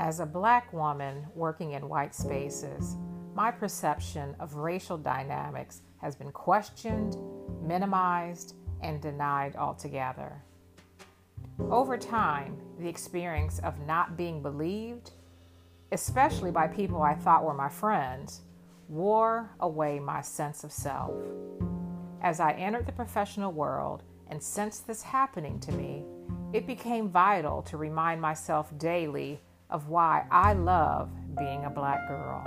As a black woman working in white spaces, my perception of racial dynamics has been questioned, minimized, and denied altogether. Over time, the experience of not being believed, especially by people I thought were my friends, wore away my sense of self. As I entered the professional world and sensed this happening to me, it became vital to remind myself daily of why I love being a black girl.